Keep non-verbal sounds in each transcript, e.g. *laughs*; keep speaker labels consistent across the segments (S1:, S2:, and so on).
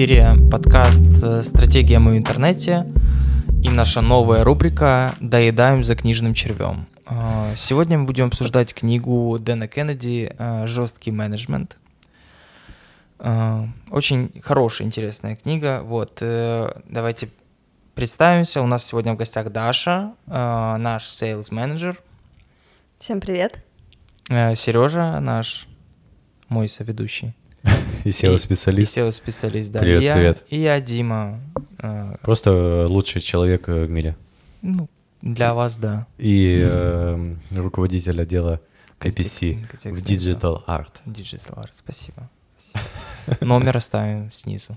S1: эфире подкаст «Стратегия мы в интернете» и наша новая рубрика «Доедаем за книжным червем». Сегодня мы будем обсуждать книгу Дэна Кеннеди «Жесткий менеджмент». Очень хорошая, интересная книга. Вот, э, давайте представимся. У нас сегодня в гостях Даша, наш sales менеджер.
S2: Всем привет.
S1: Э, Сережа, наш мой соведущий.
S3: И SEO-специалист.
S1: И SEO-специалист, да.
S3: Привет,
S1: и я,
S3: привет.
S1: И я Дима. э,
S3: Просто лучший человек э, в мире.
S1: Ну, для вас, да.
S3: И э, руководитель отдела KPC в Digital Art.
S1: Digital Art, спасибо. Спасибо. Номер оставим снизу.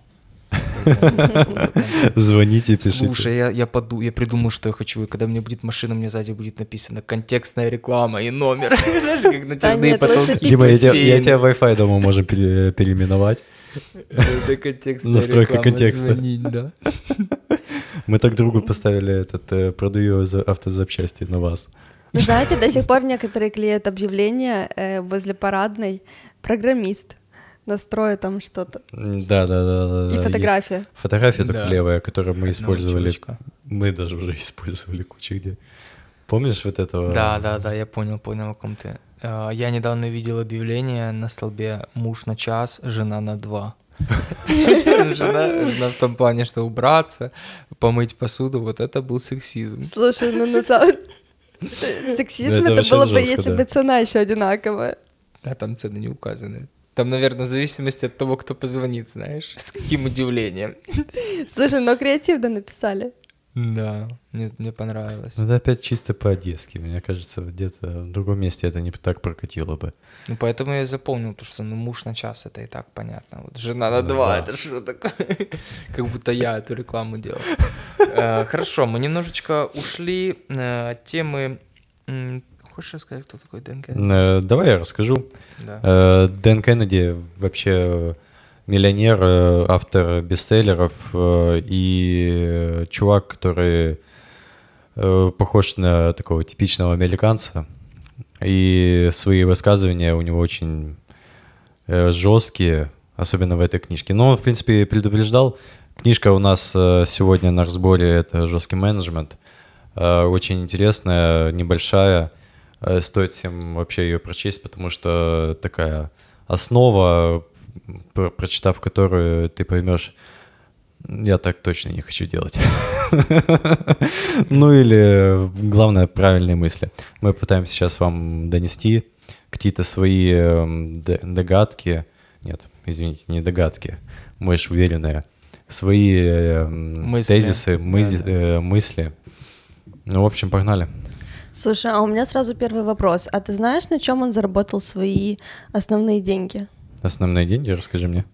S1: *laughs*
S3: Звоните, пишите.
S1: Слушай, я, я, поду, я придумал, что я хочу, и когда мне будет машина, мне сзади будет написано контекстная реклама и номер. *laughs* Знаешь, как натяжные потолки.
S3: Дима, я тебя, я
S1: бассейн.
S3: тебя Wi-Fi дома можем пере- переименовать.
S1: Это контекстная
S3: Настройка контекста.
S1: да. *laughs*
S3: Мы так другу поставили этот, э, продаю за- автозапчасти на вас.
S2: Вы знаете, до сих пор некоторые клеят объявления э, возле парадной «Программист». Настроя там что-то.
S3: Да, да, да. да,
S2: И
S3: да, есть.
S2: фотография.
S3: Фотография
S1: Да.
S3: только левая, которую мы
S1: Одного
S3: использовали.
S1: чувачка.
S3: Мы даже уже *laughs* использовали кучу где. Помнишь вот этого?
S1: Да, да, да, я понял, понял, о ком ты. Э, Я недавно видел объявление на столбе «Муж на час, жена на два». *laughs* Жена, жена в том плане, что убраться, помыть посуду, вот это был сексизм.
S2: Слушай, ну на самом *laughs* Сексизм
S3: это
S2: было бы,
S3: жестко,
S2: если
S3: да.
S2: бы цена еще одинаковая.
S1: Да, там цены не указаны. Там, наверное, в зависимости от того, кто позвонит, знаешь, с каким удивлением.
S2: Слушай, но креативно написали.
S1: Да, мне, мне понравилось.
S3: Ну, это опять чисто по-одесски. Мне кажется, где-то в другом месте это не так прокатило бы.
S1: Ну, поэтому я и запомнил, то, что ну, муж на час, это и так понятно. Вот жена на
S3: Ну
S1: два,
S3: да.
S1: это что такое? *laughs* Как будто я эту рекламу делал. *laughs* Э, Хорошо, мы немножечко ушли э, от темы... Хочешь рассказать, кто такой Дэн Кеннеди?
S3: Э, Давай я расскажу.
S1: Да.
S3: Э, Дэн Кеннеди вообще миллионер, э, автор бестселлеров и чувак, который похож на такого типичного американца. И свои высказывания у него очень жесткие, особенно в этой книжке. Но он, в принципе, предупреждал. Книжка у нас сегодня на разборе — это «Жесткий менеджмент». Очень интересная, небольшая. Э, Стоит всем вообще ее прочесть, потому что такая основа, про- прочитав которую ты поймешь, я так точно не хочу делать. *laughs* Ну или, главное, правильные мысли. Мы пытаемся сейчас вам донести какие-то свои эм, догадки. Нет, извините, не догадки. Мы же уверенные. Свои эм,
S1: Мысли.
S3: тезисы, мызи-
S1: Да-да.
S3: э, мысли. Ну, в общем, погнали.
S2: Слушай, а у меня сразу первый вопрос. А ты знаешь, на чем он заработал свои основные деньги?
S3: Основные деньги, расскажи мне.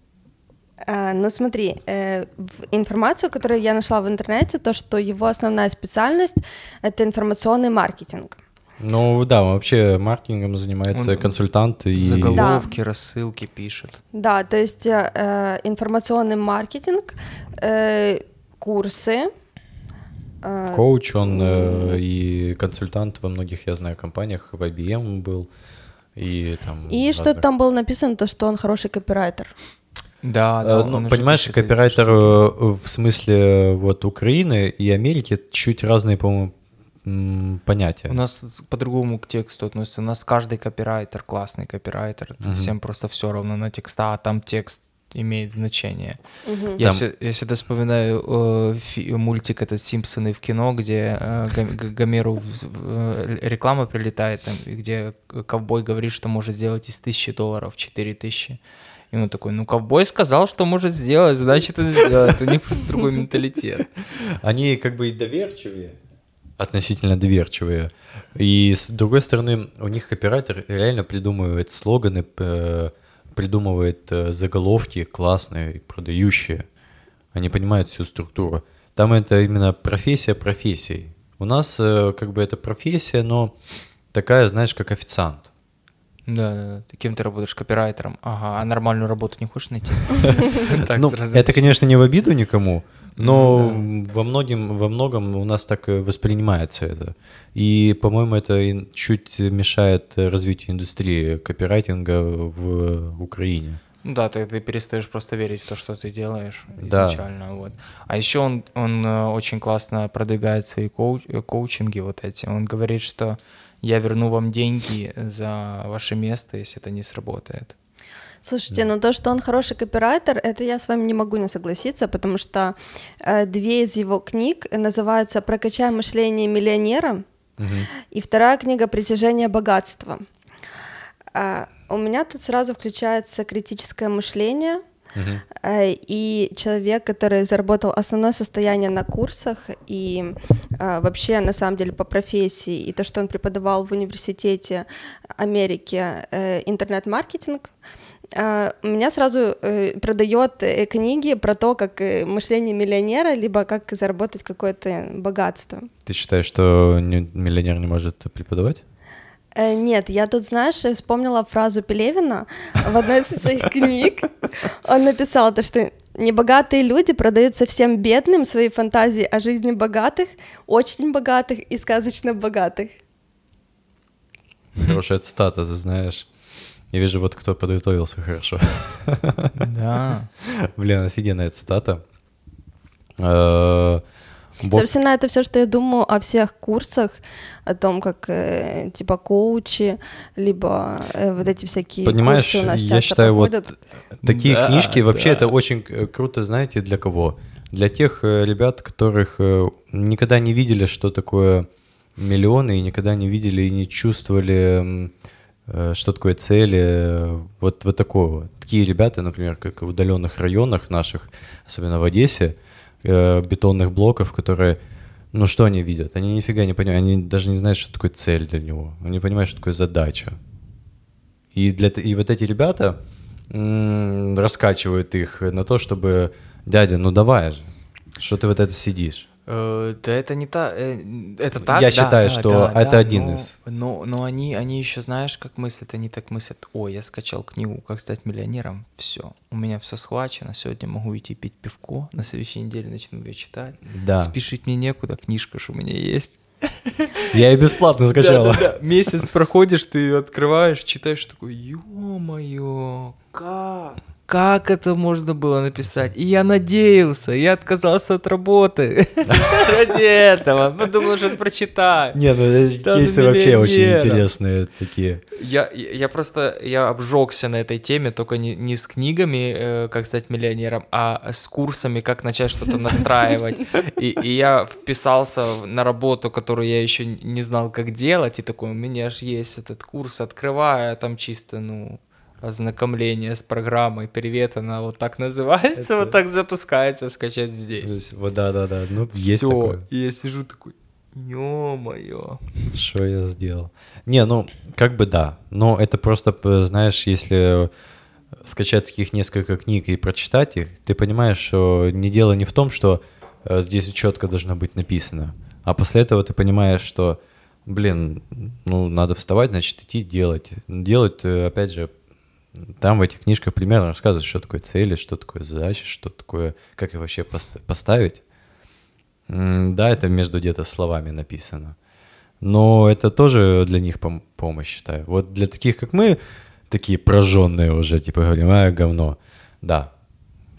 S2: А, ну смотри, э, информацию, которую я нашла в интернете, то, что его основная специальность — это информационный маркетинг.
S3: Ну да, вообще маркетингом занимается
S1: Он
S3: консультант и
S1: Заголовки, рассылки пишет.
S2: Да, то есть э, э, информационный маркетинг, э, курсы. Э,
S3: коуч, он э, и консультант во многих, я знаю, компаниях, в IBM был, и там...
S2: И
S3: разных.
S2: что там было написано, то, что он хороший копирайтер.
S1: Да,
S3: Э,
S1: да.
S3: ну, понимаешь, копирайтер э, в смысле вот Украины и Америки чуть разные, по-моему, понятия.
S1: У нас по-другому к тексту относится. У нас каждый копирайтер классный копирайтер.
S3: Мгм.
S1: Всем просто все равно на текста, а там текст имеет значение.
S2: Мгм.
S1: Я,
S3: Там-
S1: все- я всегда вспоминаю э, фи- мультик этот «Симпсоны» в кино, где э, Гомеру э, реклама прилетает, там, и где ковбой говорит, что может сделать из тысячи долларов 4 тысячи. И он такой, ну, ковбой сказал, что может сделать, значит, он сделает. У них просто другой менталитет.
S3: Они как бы и доверчивее, относительно доверчивые. И с другой стороны, у них копирайтер реально придумывает слоганы, э, придумывает э, заголовки классные, продающие. Они понимают всю структуру. Там это именно профессия профессией. У нас э, как бы это профессия, но такая, знаешь, как официант.
S1: Да, да, да. Ты кем ты работаешь? Копирайтером. Ага, а нормальную работу не хочешь найти? *laughs* Так
S3: ну,
S1: сразу
S3: это, конечно, не в обиду никому, но
S1: Ну
S3: во, многим, во многом у нас так и воспринимается это. И, по-моему, это чуть мешает развитию индустрии копирайтинга в Украине.
S1: Ну да, ты, ты перестаешь просто верить в то, что ты делаешь
S3: Да.
S1: изначально. Вот. А еще он, он э, очень классно продвигает свои коуч- э, коучинги вот эти. Он говорит, что я верну вам деньги за ваше место, если это не сработает.
S2: Слушайте, ну то, что он хороший копирайтер, это я с вами не могу не согласиться, потому что э, две из его книг называются «Прокачай мышление миллионера»
S3: Мгм.
S2: и вторая книга «Притяжение богатства». А, у меня тут сразу включается критическое мышление, Э, и человек, который заработал основное состояние на курсах и э, вообще на самом деле по профессии, и то, что он преподавал в университете Америки э, интернет-маркетинг, э, меня сразу э, продает книги про то, как мышление миллионера, либо как заработать какое-то богатство.
S3: Ты считаешь, что не- миллионер не может преподавать?
S2: Э, Нет, я тут, знаешь, вспомнила фразу Пелевина в одной из своих книг. Он написал то, что небогатые люди продают совсем бедным свои фантазии о жизни богатых, очень богатых и сказочно богатых.
S3: Хорошая цитата, ты знаешь. Я вижу, вот кто подготовился хорошо.
S1: Да.
S3: Блин, офигенная цитата. Боб-
S2: Собственно, это все, что я думаю о всех курсах, о том, как э, типа коучи, либо э, вот эти всякие
S3: Понимаешь,
S2: курсы у нас
S3: я
S2: часто
S3: считаю, вот
S2: проходят.
S3: Такие
S1: Да,
S3: книжки вообще
S1: да.
S3: это очень круто, знаете, для кого? Для тех э, ребят, которых э, никогда не видели, что такое миллионы, и никогда не видели и не чувствовали, э, что такое цели. э, Вот, вот такого. Такие ребята, например, как в удаленных районах наших, особенно в Одессе, э, бетонных блоков, которые, ну что они видят? Они нифига не понимают, они даже не знают, что такое цель для него. Они не понимают, что такое задача. И, для, и вот эти ребята м, раскачивают их на то, чтобы, дядя, ну давай же, что ты вот это сидишь.
S1: Э, Да это не та, э, это так.
S3: Я
S1: да,
S3: считаю,
S1: да,
S3: что
S1: да,
S3: это
S1: да,
S3: один
S1: но-
S3: из.
S1: Но, но они, они еще знаешь, как мыслят, они так мыслят, ой, я скачал книгу «Как стать миллионером», все, у меня все схвачено, сегодня могу идти пить пивко, на следующей неделе начну ее читать.
S3: Да.
S1: Спешить мне некуда, книжка ж у меня есть. *laughs*
S3: Я и бесплатно.
S1: Да-да-да. Месяц проходишь, ты ее открываешь, читаешь, такой, ё-моё, как? Как это можно было написать? И я надеялся, я отказался от работы *laughs* ради этого. Подумал, сейчас прочитаю.
S3: Не, ну
S1: Стану
S3: кейсы вообще очень интересные такие.
S1: Я, я просто, я обжегся на этой теме, только не, не с книгами, э, как стать миллионером, а с курсами, как начать что-то настраивать. И, я вписался на работу, которую я еще не знал, как делать, и такой, у меня же есть этот курс, открываю, а там чисто, ну, ознакомление с программой, привет, она вот так называется,
S3: Это-
S1: вот так запускается, скачать здесь.
S3: есть, Вот да, да, да. Ну, есть
S1: Все,
S3: такое.
S1: и я сижу такой, ё-моё.
S3: Что я сделал? Не, ну, как бы да. Но это просто, знаешь, если скачать таких несколько книг и прочитать их, ты понимаешь, что не дело не в том, что э, здесь четко должно быть написано, а после этого ты понимаешь, что, блин, ну, надо вставать, значит, идти делать. Делать, э, опять же, там в этих книжках примерно рассказывают, что такое цели, что такое задачи, что такое, как их вообще пост- поставить. Да, это между где-то словами написано. Но это тоже для них пом- помощь, считаю. Вот для таких, как мы, такие прожженные уже, типа, говорим, а, говно. Да,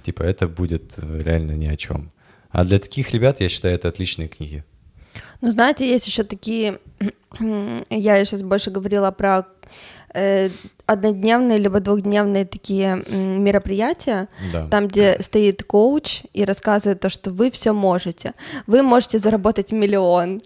S3: типа, это будет э, реально ни о чем. А для таких ребят, я считаю, это отличные книги.
S2: Ну, знаете, есть еще такие, *clears throat* я сейчас больше говорила про однодневные либо двухдневные такие мероприятия,
S3: Да.
S2: там, где стоит коуч и рассказывает то, что вы все можете, вы можете заработать миллион.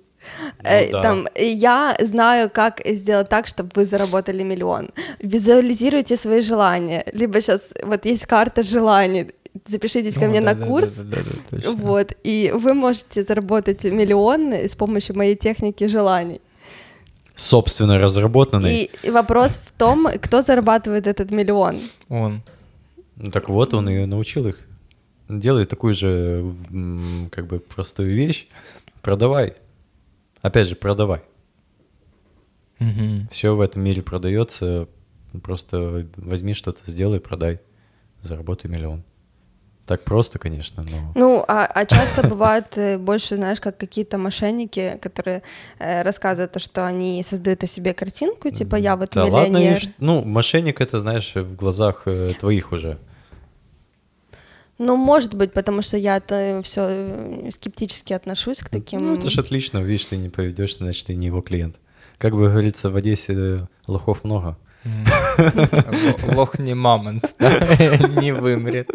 S2: Э,
S3: Ну да.
S2: Там, э, я знаю, как сделать так, чтобы вы заработали миллион. Визуализируйте свои желания. Либо сейчас вот есть карта желаний. Запишитесь ко мне на
S1: да-да-да-да-да,
S2: курс.
S1: точно.
S2: Вот, и вы можете заработать миллион с помощью моей техники желаний.
S3: Собственно разработанный.
S2: И, вопрос в том, кто зарабатывает этот миллион.
S1: Он.
S3: Ну так вот, он и научил их. Делай такую же, как бы, простую вещь. Продавай. Опять же, продавай.
S1: Мгм.
S3: Все в этом мире продается. Просто возьми что-то, сделай, продай. Заработай миллион. Так просто, конечно, но...
S2: Ну, а, а часто бывает э, больше, знаешь, как какие-то мошенники, которые э, рассказывают то, что они создают о себе картинку, типа я вот
S3: Да
S2: миллионер.
S3: ладно, ш- ну, мошенник это, знаешь, в глазах э, твоих уже.
S2: Ну, может быть, потому что я-то все скептически отношусь к таким.
S3: Ну, это ж отлично, видишь, ты не поведешься, значит, ты не его клиент. Как бы говорится, в Одессе э, лохов много.
S1: Лох не мамонт, да, *laughs* не вымрет.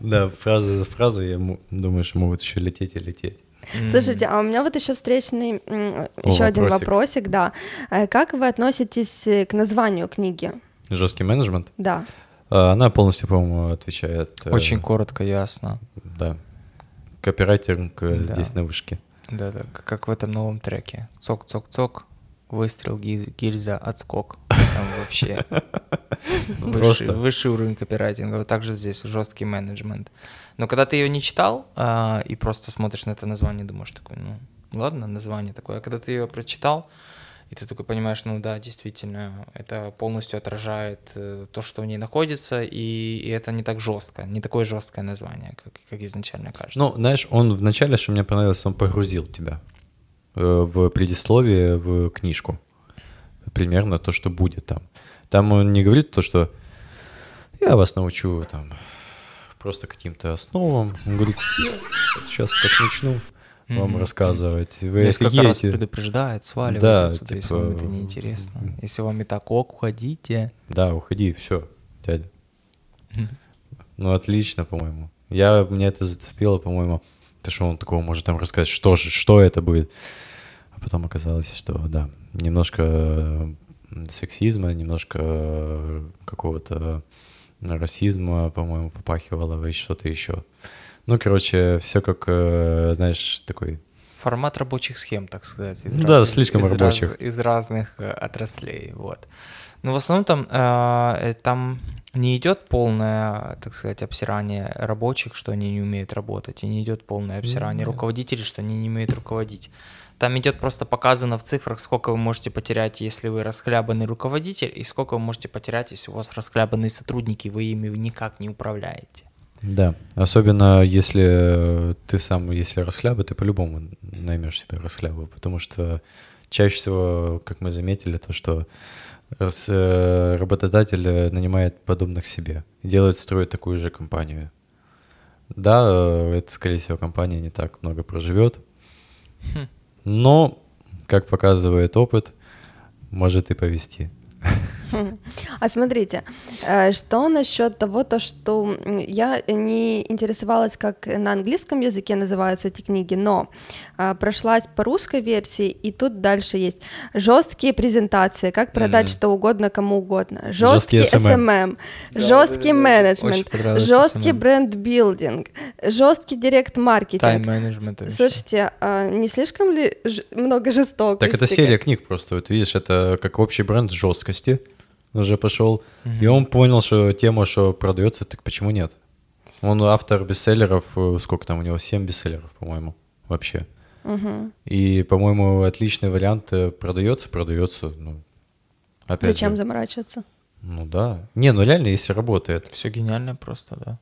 S3: Да, фраза за фразой, я думаю, что могут еще лететь и лететь.
S2: Слушайте, а у меня вот еще встречный еще один
S3: вопросик.
S2: да. Э, Как вы относитесь э, к названию книги?
S3: Жесткий менеджмент.
S2: Да.
S3: А, Она полностью, по-моему, отвечает. э,
S1: Очень коротко, ясно.
S3: Да. Копирайтинг
S1: Да.
S3: здесь на вышке.
S1: Да-да, к- как в этом новом треке. Цок-цок-цок, выстрел, гильза, отскок. Там вообще *laughs* высший, уровень копирайтинга. Также здесь жесткий менеджмент. Но когда ты ее не читал а, и просто смотришь на это название, думаешь такой, ну, ладно, название такое. А когда ты ее прочитал, и ты такой понимаешь, ну да, действительно, это полностью отражает э, то, что в ней находится, и, и это не так жестко, не такое жесткое название, как, как изначально кажется.
S3: Ну, знаешь, он вначале, что мне понравилось, он погрузил тебя в предисловие, в книжку. Примерно то, что будет там. Там он не говорит то, что я вас научу там просто каким-то основам. Он говорит, я сейчас как начну вам
S1: Мгм.
S3: рассказывать. Вы
S1: Несколько раз
S3: офигеете.
S1: предупреждает, сваливайте
S3: Да,
S1: отсюда, если вам
S3: типа,
S1: это неинтересно. Если вам и так ок, уходите.
S3: Да, уходи, все, дядя.
S1: Мгм.
S3: Ну, отлично, по-моему. Я, меня это зацепило, по-моему. То, что он такого может там рассказать, что же, что это будет. А потом оказалось, что, да, немножко э, сексизма, немножко э, какого-то расизма, по-моему, попахивало и что-то еще. Ну, короче, все как, э, знаешь, такой...
S1: Формат рабочих схем, так сказать. из
S3: Ну да,
S1: разных-
S3: слишком
S1: из
S3: рабочих.
S1: раз- из разных э, отраслей, вот. Но в основном там, э, там не идет полное, так сказать, обсирание рабочих, что они не умеют работать, и не идет полное обсирание
S3: нет.
S1: руководителей, что они не умеют руководить. Там идет просто показано в цифрах, сколько вы можете потерять, если вы расхлябанный руководитель, и сколько вы можете потерять, если у вас расхлябанные сотрудники, вы ими никак не управляете.
S3: Да, особенно если э, ты сам, если расхляба, ты по-любому наймешь себе расхлябу, потому что чаще всего, как мы заметили, то, что э, работодатель э, нанимает подобных себе, делает, строит такую же компанию. Да, это, скорее всего, компания не так много проживет,
S1: Хм.
S3: но, как показывает опыт, может и повести. *laughs*
S2: А смотрите, э, что насчет того, то, что я не интересовалась, как на английском языке называются эти книги, но э, прошлась по русской версии, и тут дальше есть жесткие презентации, как продать
S3: Мгм.
S2: что угодно кому угодно,
S3: Жесткий SMM.
S2: SMM,
S1: Да,
S2: жесткий
S1: да,
S2: менеджмент, жесткий
S1: SMM.
S2: бренд-билдинг, жесткий директ-маркетинг.
S1: Тайм-менеджмент.
S2: Слушайте, а не слишком ли много жестокости?
S3: Так это серия книг просто, вот видишь, это как общий бренд жесткости уже пошел. И он понял, что тема, что продается, так почему нет? Он автор бестселлеров, э, сколько там у него, 7 бестселлеров, по-моему, вообще.
S2: Мгм.
S3: И, по-моему, отличный вариант э, продается, продается, ну, опять
S2: Зачем
S3: же.
S2: заморачиваться?
S3: Ну да. Не, ну реально, если работает.
S1: Все гениально просто, да.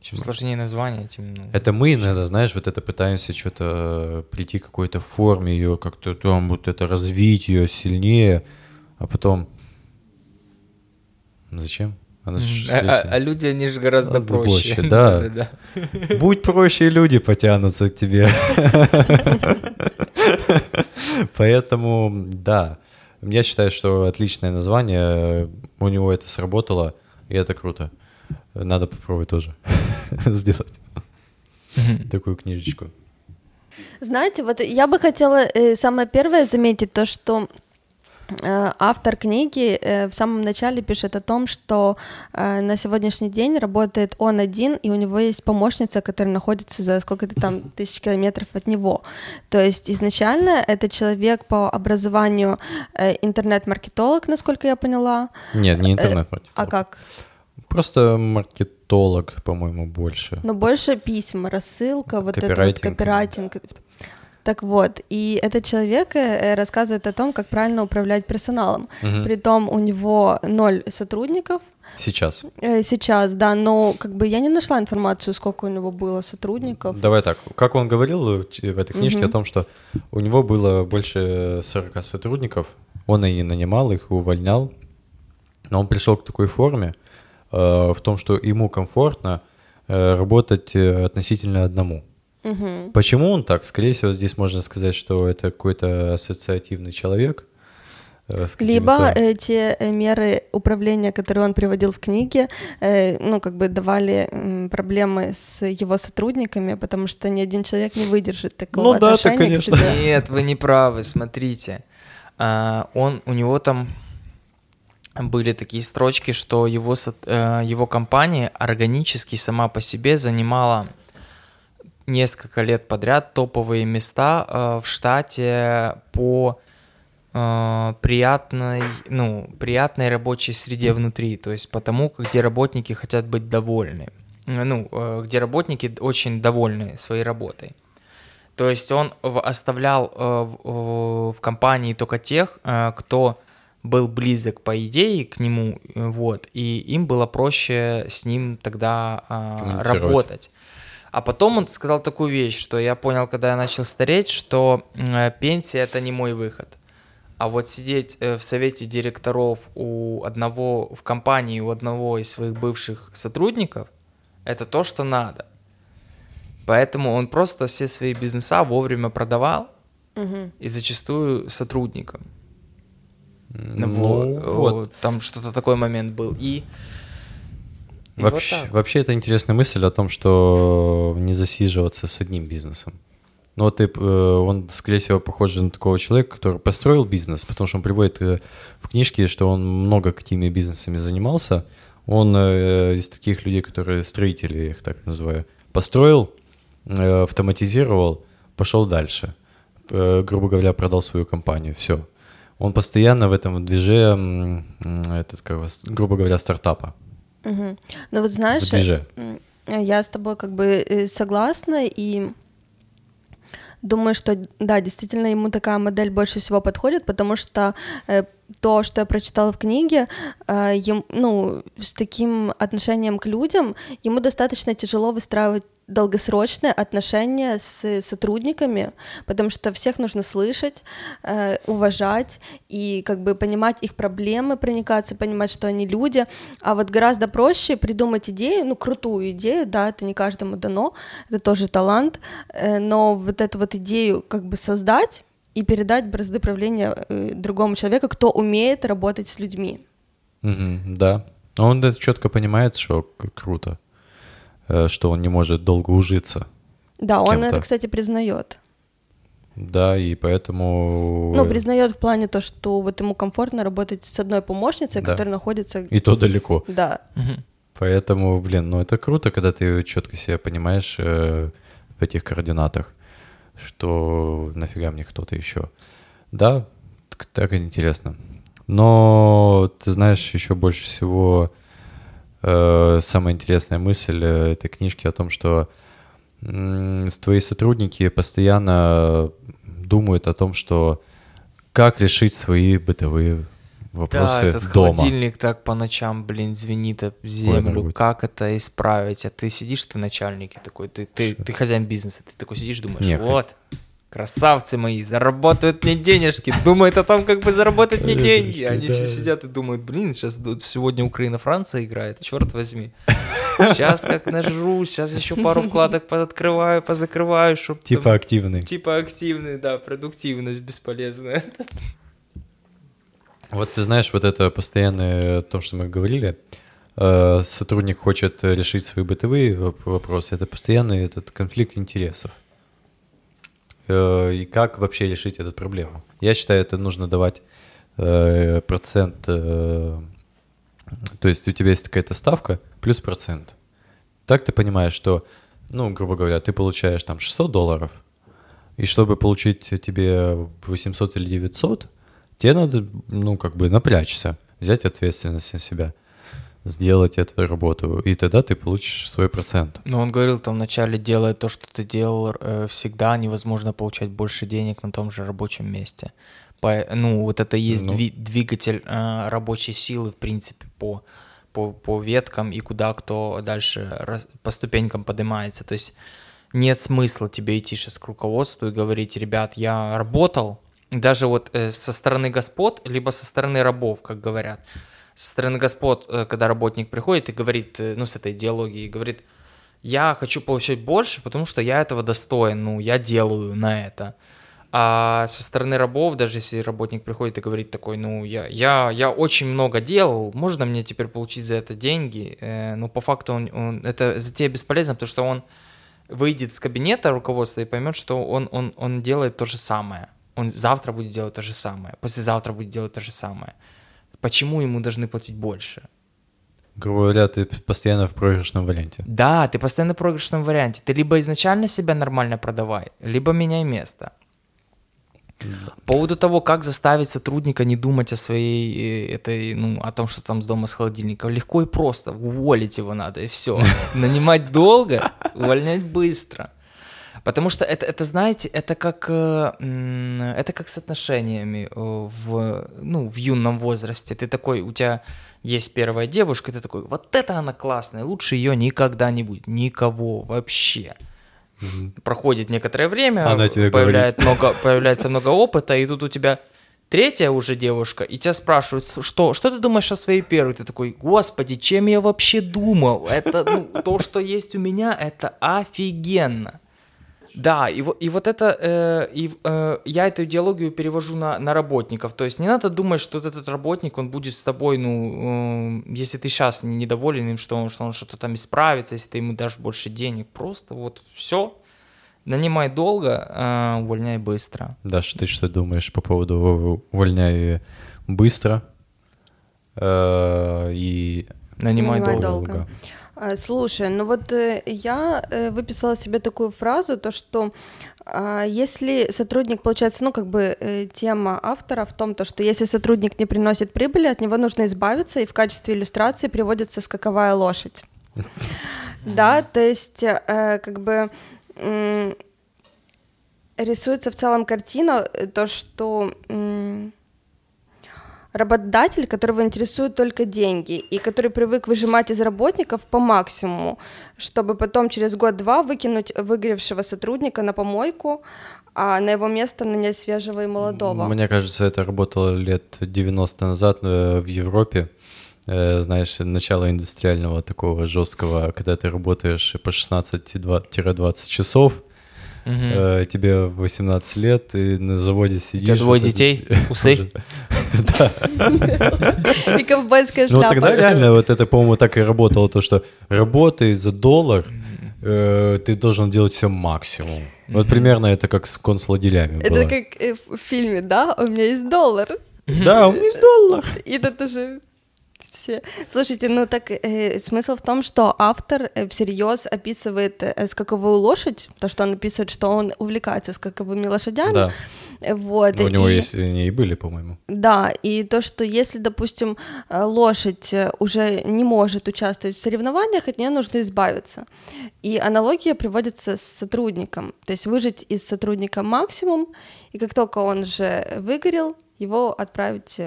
S1: Чем сложнее название, тем... ну,
S3: Это мы иногда, знаешь, вот это пытаемся что-то э, прийти к какой-то форме ее, как-то там вот это развить ее сильнее, а потом... Зачем? Она
S1: Мгм.
S3: ж,
S1: А, а- а люди, они же гораздо
S3: А,
S1: проще.
S3: проще, *laughs* да. Будь проще, и люди потянутся к тебе. *laughs* Поэтому, да, я считаю, что отличное название, у него это сработало, и это круто. Надо попробовать тоже *laughs* сделать такую книжечку.
S2: Знаете, вот я бы хотела э, самое первое заметить то, что автор книги э, в самом начале пишет о том, что э, на сегодняшний день работает он один, и у него есть помощница, которая находится за сколько-то там тысяч километров от него. То есть изначально это человек по образованию э, интернет-маркетолог, насколько я поняла.
S3: Нет, не интернет
S2: А как?
S3: Просто маркетолог, по-моему, больше.
S2: Но больше письма, рассылка, вот это вот
S3: Копирайтинг.
S2: Так вот, и этот человек э, рассказывает о том, как правильно управлять персоналом.
S3: Мгм.
S2: Притом у него ноль сотрудников
S3: Сейчас.
S2: э, сейчас, да, но как бы я не нашла информацию, сколько у него было сотрудников.
S3: Давай так. Как он говорил в этой книжке
S2: Мгм.
S3: о том, что у него было больше 40 сотрудников, он и нанимал их, и увольнял, но он пришел к такой форме э, в том, что ему комфортно э, работать э, относительно одному.
S2: Мгм.
S3: Почему он так? Скорее всего, здесь можно сказать, что это какой-то ассоциативный человек. э, с
S2: Либо эти э, меры управления, которые он приводил в книге, э, ну, как бы давали проблемы с его сотрудниками, потому что ни один человек не выдержит такого
S3: Ну да, так,
S2: отношения
S3: конечно.
S2: к себе.
S1: Нет, вы не правы, смотрите. А, Он, у него там были такие строчки, что его, его компания органически сама по себе занимала несколько лет подряд топовые места э, в штате по э, приятной, ну, приятной рабочей среде внутри, то есть потому, где работники хотят быть довольны, Э, ну, где работники очень довольны своей работой. То есть он оставлял в, компании только тех, кто был близок по идее к нему, вот, и им было проще с ним тогда работать. А потом он сказал такую вещь, что я понял, когда я начал стареть, что э, пенсия это не мой выход. А вот сидеть э, в совете директоров у одного в компании, у одного из своих бывших сотрудников, это то, что надо. Поэтому он просто все свои бизнеса вовремя продавал
S2: Мгм.
S1: и зачастую сотрудникам.
S3: Ну,
S1: Вот,
S3: вот.
S1: Там что-то такой момент был. И, и
S3: Вообще,
S1: вот так.
S3: вообще это интересная мысль о том, что не засиживаться с одним бизнесом. Ну вот ты, э, он, скорее всего, похож на такого человека, который построил бизнес, потому что он приводит э, в книжке, что он много какими бизнесами занимался. Он э, из таких людей, которые строители, я их так называю, построил, автоматизировал, пошел дальше. Грубо говоря, продал свою компанию, все. Он постоянно в этом движе, м, м, этот, как грубо говоря, стартапа.
S2: Мгм. Ну вот знаешь, м, я с тобой как бы э, согласна и думаю, что да, действительно ему такая модель больше всего подходит, потому что э, то, что я прочитала в книге, э, ем- ну, с таким отношением к людям, ему достаточно тяжело выстраивать долгосрочные отношения с сотрудниками, потому что всех нужно слышать, э, уважать и как бы понимать их проблемы, проникаться, понимать, что они люди. А вот гораздо проще придумать идею, ну крутую идею, да, это не каждому дано, это тоже талант, э, но вот эту вот идею как бы создать и передать бразды правления э, другому человеку, кто умеет работать с людьми.
S3: Мгм, да. Он это четко понимает, что круто, что он не может долго ужиться.
S2: Да,
S3: С
S2: он
S3: кем-то.
S2: это, кстати, признает.
S3: Да, и поэтому...
S2: Ну, признает в плане то, что вот ему комфортно работать с одной помощницей,
S3: Да.
S2: которая находится.
S3: И то далеко.
S2: Да.
S3: Поэтому, блин, ну это круто, когда ты четко себя понимаешь э, в этих координатах, что нафига мне кто-то еще. Да, так, так интересно. Но ты знаешь, еще больше всего э, самая интересная мысль э, этой книжки о том, что твои сотрудники постоянно думают о том, что как решить свои бытовые вопросы
S1: Да, этот
S3: дома.
S1: холодильник так по ночам, блин, звенит об землю.
S3: Ой,
S1: как это исправить? А ты сидишь, ты начальник и такой, ты, ты, ты хозяин бизнеса, ты такой сидишь, думаешь,
S3: Не,
S1: вот, красавцы мои, заработают мне денежки, думают о том, как бы заработать мне деньги. Они все сидят и думают, блин, сейчас сегодня Украина-Франция играет, черт возьми. Сейчас как нажру, сейчас еще пару вкладок открываю, позакрываю, чтобы
S3: Типа активный.
S1: Типа активный, да, продуктивность бесполезная.
S3: Вот ты знаешь, вот это постоянное то, что мы говорили, э, сотрудник хочет решить свои бытовые воп- вопросы, это постоянный этот конфликт интересов. Э, И как вообще решить эту проблему? Я считаю, это нужно давать э, процент, э, то есть у тебя есть какая-то ставка плюс процент. Так ты понимаешь, что, ну, грубо говоря, ты получаешь там 600 долларов, и чтобы получить тебе 800 или 900, тебе надо, ну, как бы напрячься, взять ответственность на себя. Сделать эту работу, и тогда ты получишь свой процент.
S1: Но он говорил там вначале, делая то, что ты делал э, всегда, невозможно получать больше денег на том же рабочем месте. По, ну, вот это есть
S3: Ну.
S1: дви- двигатель э, рабочей силы, в принципе, по, по, по веткам и куда кто дальше рас- по ступенькам поднимается. То есть нет смысла тебе идти сейчас к руководству и говорить, ребят, я работал, даже вот э, со стороны господ, либо со стороны рабов, как говорят. Со стороны господ, э, когда работник приходит и говорит, э, ну, с этой идеологией, говорит, я хочу получать больше, потому что я этого достоин, ну, я делаю на это. А со стороны рабов, даже если работник приходит и говорит такой, ну, я, я, я очень много делал, можно мне теперь получить за это деньги? Э, но по факту он, он, это затея бесполезна, потому что он выйдет из кабинета руководства и поймет, что он, он, он делает то же самое. Он завтра будет делать то же самое, послезавтра будет делать то же самое. Почему ему должны платить больше?
S3: Грубо говоря, ты постоянно в проигрышном варианте.
S1: Да, ты постоянно в проигрышном варианте. Ты либо изначально себя нормально продавай, либо меняй место. По поводу того, как заставить сотрудника не думать о своей э, этой, ну, о том, что там с дома с холодильника, легко и просто. Уволить его надо, и все. *laughs* Нанимать долго, увольнять быстро. Потому что это, это, знаете, это как, э, это как с отношениями э, в, ну, в юном возрасте. Ты такой, у тебя есть первая девушка, и ты такой, вот это она классная, лучше ее никогда не будет, никого вообще. Проходит некоторое время,
S3: Она тебе
S1: появляет много, появляется много опыта, и тут у тебя третья уже девушка, и тебя спрашивают, что, что ты думаешь о своей первой? Ты такой, господи, чем я вообще думал? Это, ну, то, что есть у меня, это офигенно. Да, и, вот- и вот это, э, и, э, я эту идеологию перевожу на, на работников. То есть не надо думать, что вот этот работник, он будет с тобой, ну, э, если ты сейчас недоволен им, что он, что он что-то там исправится, если ты ему дашь больше денег, просто вот все, нанимай долго, э, увольняй быстро.
S3: Даша, ты что думаешь по поводу увольняй быстро э, и
S1: Нанимай,
S2: Нанимай
S1: долго.
S2: долго. А, Слушай, ну вот э, я э, выписала себе такую фразу, то что а, если сотрудник, получается, ну как бы э, тема автора в том, то, что если сотрудник не приносит прибыли, от него нужно избавиться, и в качестве иллюстрации приводится скаковая лошадь. Да, то есть э, как бы рисуется в целом картина, э, то, что работодатель, которого интересуют только деньги, и который привык выжимать из работников по максимуму, чтобы потом через год-два выкинуть выгоревшего сотрудника на помойку, а на его место нанять свежего и молодого.
S3: Мне кажется, это работало лет 90 назад э, в Европе. Э, Знаешь, начало индустриального такого жесткого, когда ты работаешь по 16-20 часов, э, тебе 18 лет, и на заводе
S1: У
S3: сидишь.
S1: тебя двое
S3: вот это-
S1: детей, *laughs* усы. *laughs*
S2: И ковбойская
S3: Ну
S2: шляпа.
S3: тогда реально вот это, по-моему, так и работало, то, что работай за доллар, э, ты должен делать все максимум. Вот примерно это как с концлагерями.
S2: Это как э, в фильме, да? У меня есть доллар.
S3: Да, у меня есть доллар.
S2: И тут уже все. Слушайте, ну так э, смысл в том, что автор э, всерьез описывает э, скаковую лошадь, то, что он описывает, что он увлекается скаковыми лошадями.
S3: Да,
S2: Вот.
S3: у него
S2: и-
S3: есть, они и были, по-моему.
S2: Да, и то, что если, допустим, э, лошадь уже не может участвовать в соревнованиях, от нее нужно избавиться. И аналогия приводится с сотрудником, то есть выжить из сотрудника максимум, и как только он же выгорел, его отправить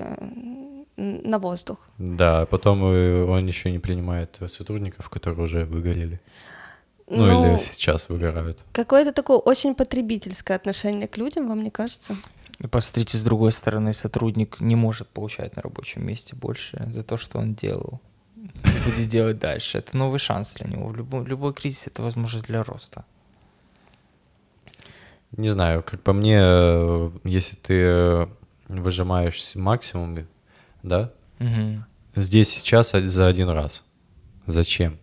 S2: на воздух.
S3: Да, а потом э, он еще не принимает сотрудников, которые уже выгорели. Ну, или сейчас выгорают.
S2: какое-то такое очень потребительское отношение к людям, вам не кажется?
S1: И посмотрите, с другой стороны, сотрудник не может получать на рабочем месте больше за то, что он делал. Будет делать дальше. Это новый шанс для него. В любой, любой кризис — это возможность для роста.
S3: Не знаю, как по мне, э, если ты э, выжимаешь максимум, да,
S1: Мгм.
S3: здесь сейчас за один раз. Зачем?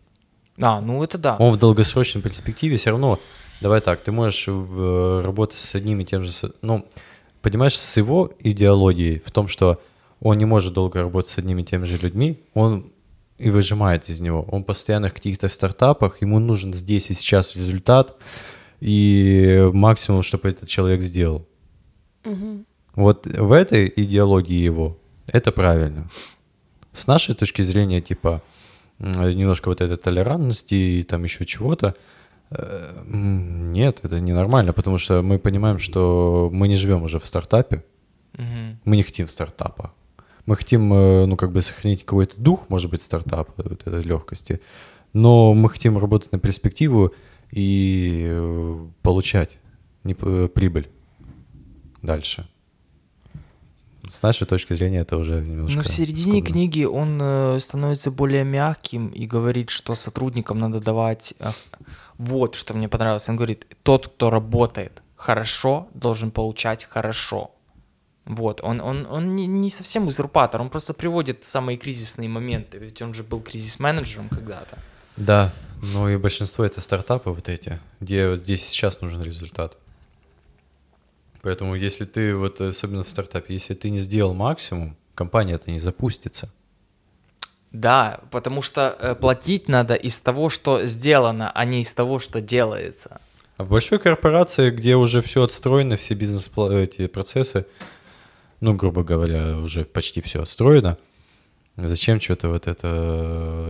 S1: А, ну это да.
S3: Он в долгосрочной перспективе все равно, давай так, ты можешь в- работать с одним и тем же, ну, понимаешь, с его идеологией в том, что он не может долго работать с одними и теми же людьми, он и выжимает из него. Он постоянно в каких-то стартапах, ему нужен здесь и сейчас результат, и максимум, чтобы этот человек сделал. Вот в этой идеологии его это правильно. С нашей точки зрения, типа, немножко вот этой толерантности и там еще чего-то. Э, нет, это ненормально, потому что мы понимаем, что мы не живем уже в стартапе, угу. мы не хотим стартапа. Мы хотим, э, ну, как бы сохранить какой-то дух, может быть, стартапа, вот этой легкости, но мы хотим работать на перспективу и э, получать прибыль дальше. С нашей точки зрения это уже немножко...
S1: Ну, в середине скудно. книги он э, становится более мягким и говорит, что сотрудникам надо давать... Э, вот, что мне понравилось. Он говорит, тот, кто работает хорошо, должен получать хорошо. Вот, он, он, он не, не совсем узурпатор, он просто приводит самые кризисные моменты, ведь он же был кризис-менеджером когда-то.
S3: Да, ну и большинство это стартапы вот эти, где вот здесь сейчас нужен результат. Поэтому если ты, вот особенно в стартапе, если ты не сделал максимум, компания это не запустится.
S1: Да, потому что э, платить надо из того, что сделано, а не из того, что делается.
S3: А в большой корпорации, где уже все отстроено, все бизнес эти процессы, ну, грубо говоря, уже почти все отстроено, зачем что-то вот это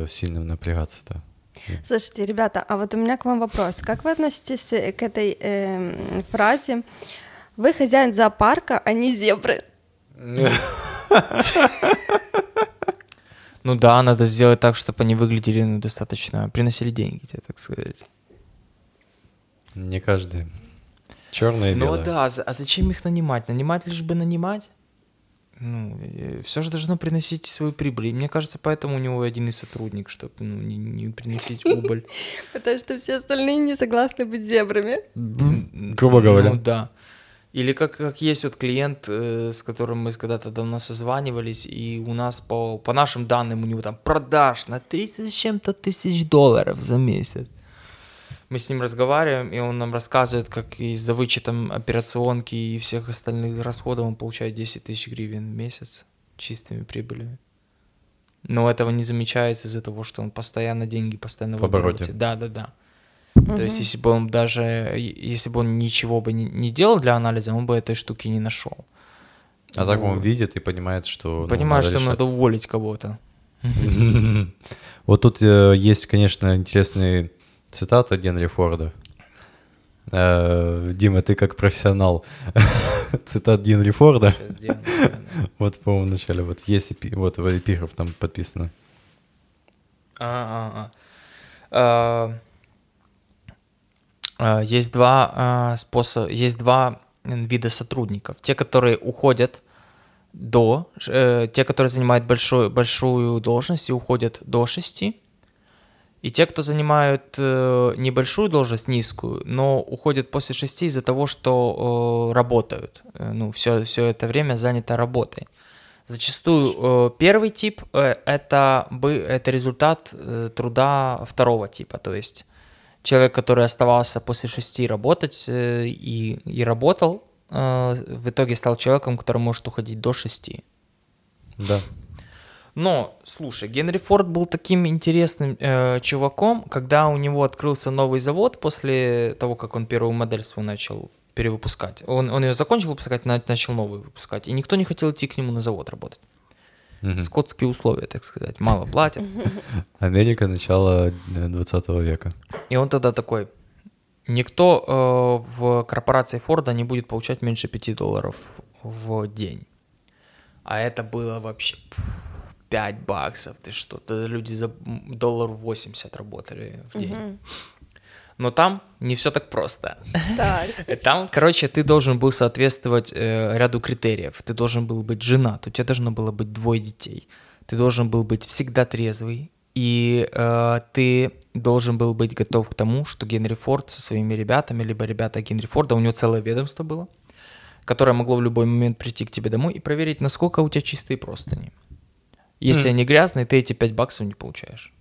S3: э, сильно напрягаться-то?
S2: Слушайте, ребята, а вот у меня к вам вопрос. Как вы относитесь э, к этой э, фразе вы хозяин зоопарка, а не зебры.
S1: Ну да, надо сделать так, чтобы они выглядели ну, достаточно, приносили деньги, тебе так сказать.
S3: Не каждый. Черное и
S1: Ну да, а зачем их нанимать? Нанимать лишь бы нанимать? Ну, все же должно приносить свою прибыль. И мне кажется, поэтому у него один из сотрудник, чтобы ну, не, не приносить убыль. *laughs*
S2: Потому что все остальные не согласны быть зебрами.
S3: Грубо говоря.
S1: Ну да. Или как, как есть вот клиент, э, с которым мы когда-то давно созванивались, и у нас по, по нашим данным у него там продаж на 30 с чем-то тысяч долларов за месяц. Мы с ним разговариваем, и он нам рассказывает, как и за вычетом операционки и всех остальных расходов он получает 10 тысяч гривен в месяц чистыми прибылями. Но этого не замечается из-за того, что он постоянно деньги постоянно в, в обороте. обороте. Да, да, да. Угу. То есть, если бы он даже, если бы он ничего бы не, делал для анализа, он бы этой штуки не нашел.
S3: А так он видит и понимает, что...
S1: Понимает, ну, надо что решать. надо уволить кого-то. *laughs*
S3: Вот тут э, есть, конечно, интересные цитаты Генри Форда. Э, Дима, ты как профессионал. *laughs* Цитат Генри Форда. *laughs* Вот, по-моему, в начале. Вот есть, вот эпиграф там подписано.
S1: А, а, а. А, есть два а, способа, есть два вида сотрудников. Те, которые уходят до, э, те, которые занимают большую, большую должность и уходят до 6, и те, кто занимают э, небольшую должность, низкую, но уходят после 6 из-за того, что э, работают. Э, ну, все, все это время занято работой. Зачастую э, первый тип э, это, это результат э, труда второго типа, то есть человек, который оставался после шести работать э, и, и работал, э, в итоге стал человеком, который может уходить до шести.
S3: Да.
S1: Но, слушай, Генри Форд был таким интересным э, чуваком, когда у него открылся новый завод после того, как он первую модель свою начал перевыпускать. Он, он ее закончил выпускать, начал новую выпускать, и никто не хотел идти к нему на завод работать. Угу. Скотские условия, так сказать. Мало платят. *laughs*
S3: Америка начала 20 века.
S1: И он тогда такой, никто э, в корпорации Форда не будет получать меньше 5 долларов в день. А это было вообще 5 баксов. Ты что? Люди за доллар 80 работали в день. Угу. Но там не все так просто. Так. *laughs* Там, короче, ты должен был соответствовать э, ряду критериев. Ты должен был быть женат, у тебя должно было быть двое детей. Ты должен был быть всегда трезвый, и э, ты должен был быть готов к тому, что Генри Форд со своими ребятами, либо ребята Генри Форда, у него целое ведомство было, которое могло в любой момент прийти к тебе домой и проверить, насколько у тебя чистые простыни. Если mm. они грязные, ты эти 5 баксов не получаешь.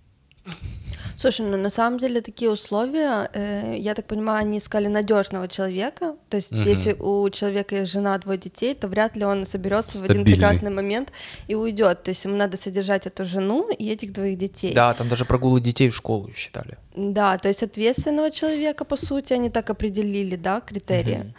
S2: Слушай, ну на самом деле такие условия, э, я так понимаю, они искали надежного человека. То есть, угу. если у человека есть жена, двое детей, то вряд ли он соберется в один прекрасный момент и уйдет. То есть ему надо содержать эту жену и этих двоих детей.
S1: Да, там даже прогулы детей в школу считали.
S2: Да, то есть ответственного человека, по сути, они так определили, да, критерии.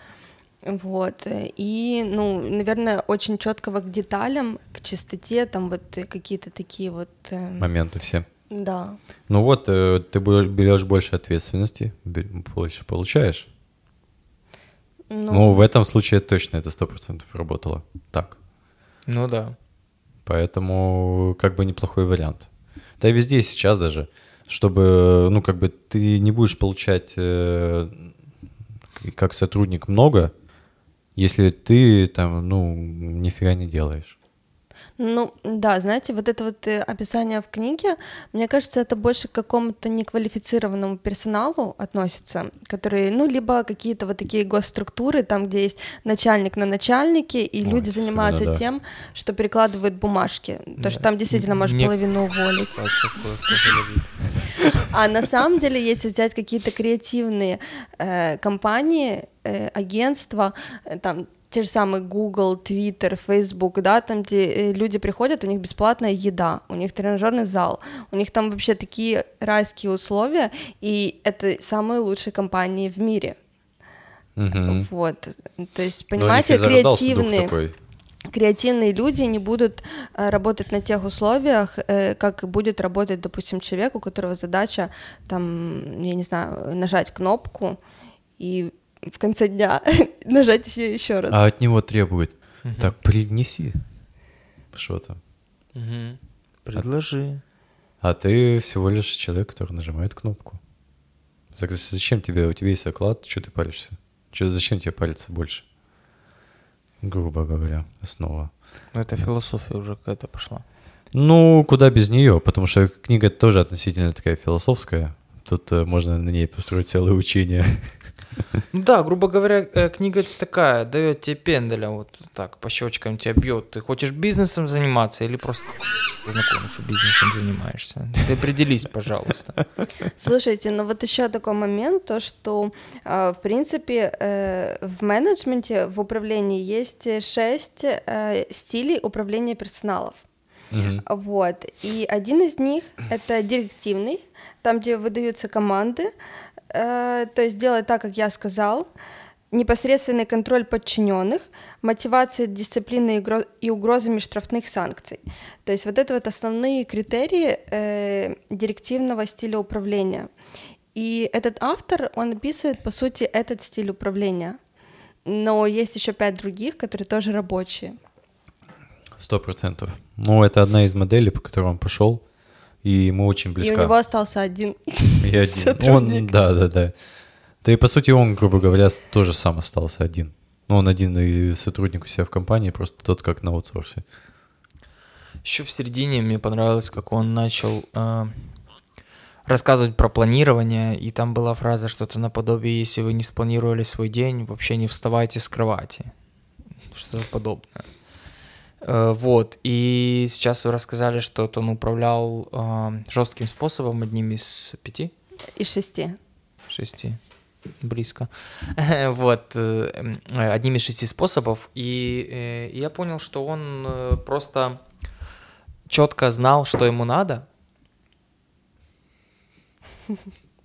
S2: Угу. Вот. И, ну, наверное, очень четкого к деталям, к чистоте, там вот какие-то такие вот...
S3: Э... Моменты все
S2: Да.
S3: Ну вот, э, ты берешь больше ответственности, больше получаешь.
S2: Ну,
S3: Ну, в этом случае точно это сто процентов работало так.
S1: Ну да.
S3: Поэтому как бы неплохой вариант. Да и везде и сейчас даже, чтобы, ну, как бы ты не будешь получать э, как сотрудник много, если ты там, ну, нифига не делаешь.
S2: Ну, да, знаете, вот это вот э, описание в книге, мне кажется, это больше к какому-то неквалифицированному персоналу относится, которые, ну, либо какие-то вот такие госструктуры, там, где есть начальник на начальнике, и
S3: Ой,
S2: люди занимаются
S3: да.
S2: тем, что перекладывают бумажки. То, что там действительно может
S1: Не-
S2: половину уволить. А на самом деле, если взять какие-то креативные э, компании, э, агентства, э, там те же самые Google, Twitter, Facebook, да, там, где э, люди приходят, у них бесплатная еда, у них тренажерный зал, у них там вообще такие райские условия, и это самые лучшие компании в мире.
S3: Мгм.
S2: Вот, то есть, понимаете, креативные, креативные люди не будут э, работать на тех условиях, э, как будет работать, допустим, человек, у которого задача, там, я не знаю, нажать кнопку и в конце дня *laughs* нажать еще еще раз.
S3: А от него требует, так, принеси что-то.
S1: Мгм. Предложи.
S3: А ты всего лишь человек, который нажимает кнопку. Так зачем тебе, у тебя есть оклад, что ты паришься? Чё, зачем тебе париться больше? Грубо говоря, основа.
S1: Ну, это философия уже какая-то пошла.
S3: Ну, куда без нее, потому что книга тоже относительно такая философская. Тут э, можно на ней построить целое учение. *laughs*
S1: Ну да, грубо говоря, э, книга такая, дает тебе пенделя, вот так, по щечкам тебя бьет. Ты хочешь бизнесом заниматься или просто знакомый, что бизнесом занимаешься? Ты определись, пожалуйста.
S2: Слушайте, ну вот еще такой момент, то что, э, в принципе, э, в менеджменте, в управлении есть шесть стилей управления персоналов.
S3: Мгм.
S2: Вот. И один из них это директивный, там, где выдаются команды, э, то есть делай так, как я сказал, непосредственный контроль подчиненных, мотивация дисциплины и угрозами штрафных санкций. То есть вот это вот основные критерии э, директивного стиля управления. И этот автор, он описывает, по сути, этот стиль управления. Но есть еще пять других, которые тоже рабочие.
S3: Сто процентов. Ну, это одна из моделей, по которой он пошел, и ему очень
S2: И
S3: близка.
S2: у него остался один. *laughs*
S3: И один.
S2: сотрудник.
S3: Он, да, да, да. Да и по сути он, грубо говоря, с- тоже сам остался один. Ну, он один и сотрудник у себя в компании, просто тот как на аутсорсе.
S1: Еще в середине мне понравилось, как он начал э, рассказывать про планирование, и там была фраза что-то наподобие, если вы не спланировали свой день, вообще не вставайте с кровати. Что-то подобное. Э, вот, и сейчас вы рассказали, что он управлял э, жестким способом, одним из пяти,
S2: Из шести.
S1: шести, близко. *laughs* Вот, э, э, одним из шести способов. И э, я понял, что он просто четко знал, что ему надо. *laughs*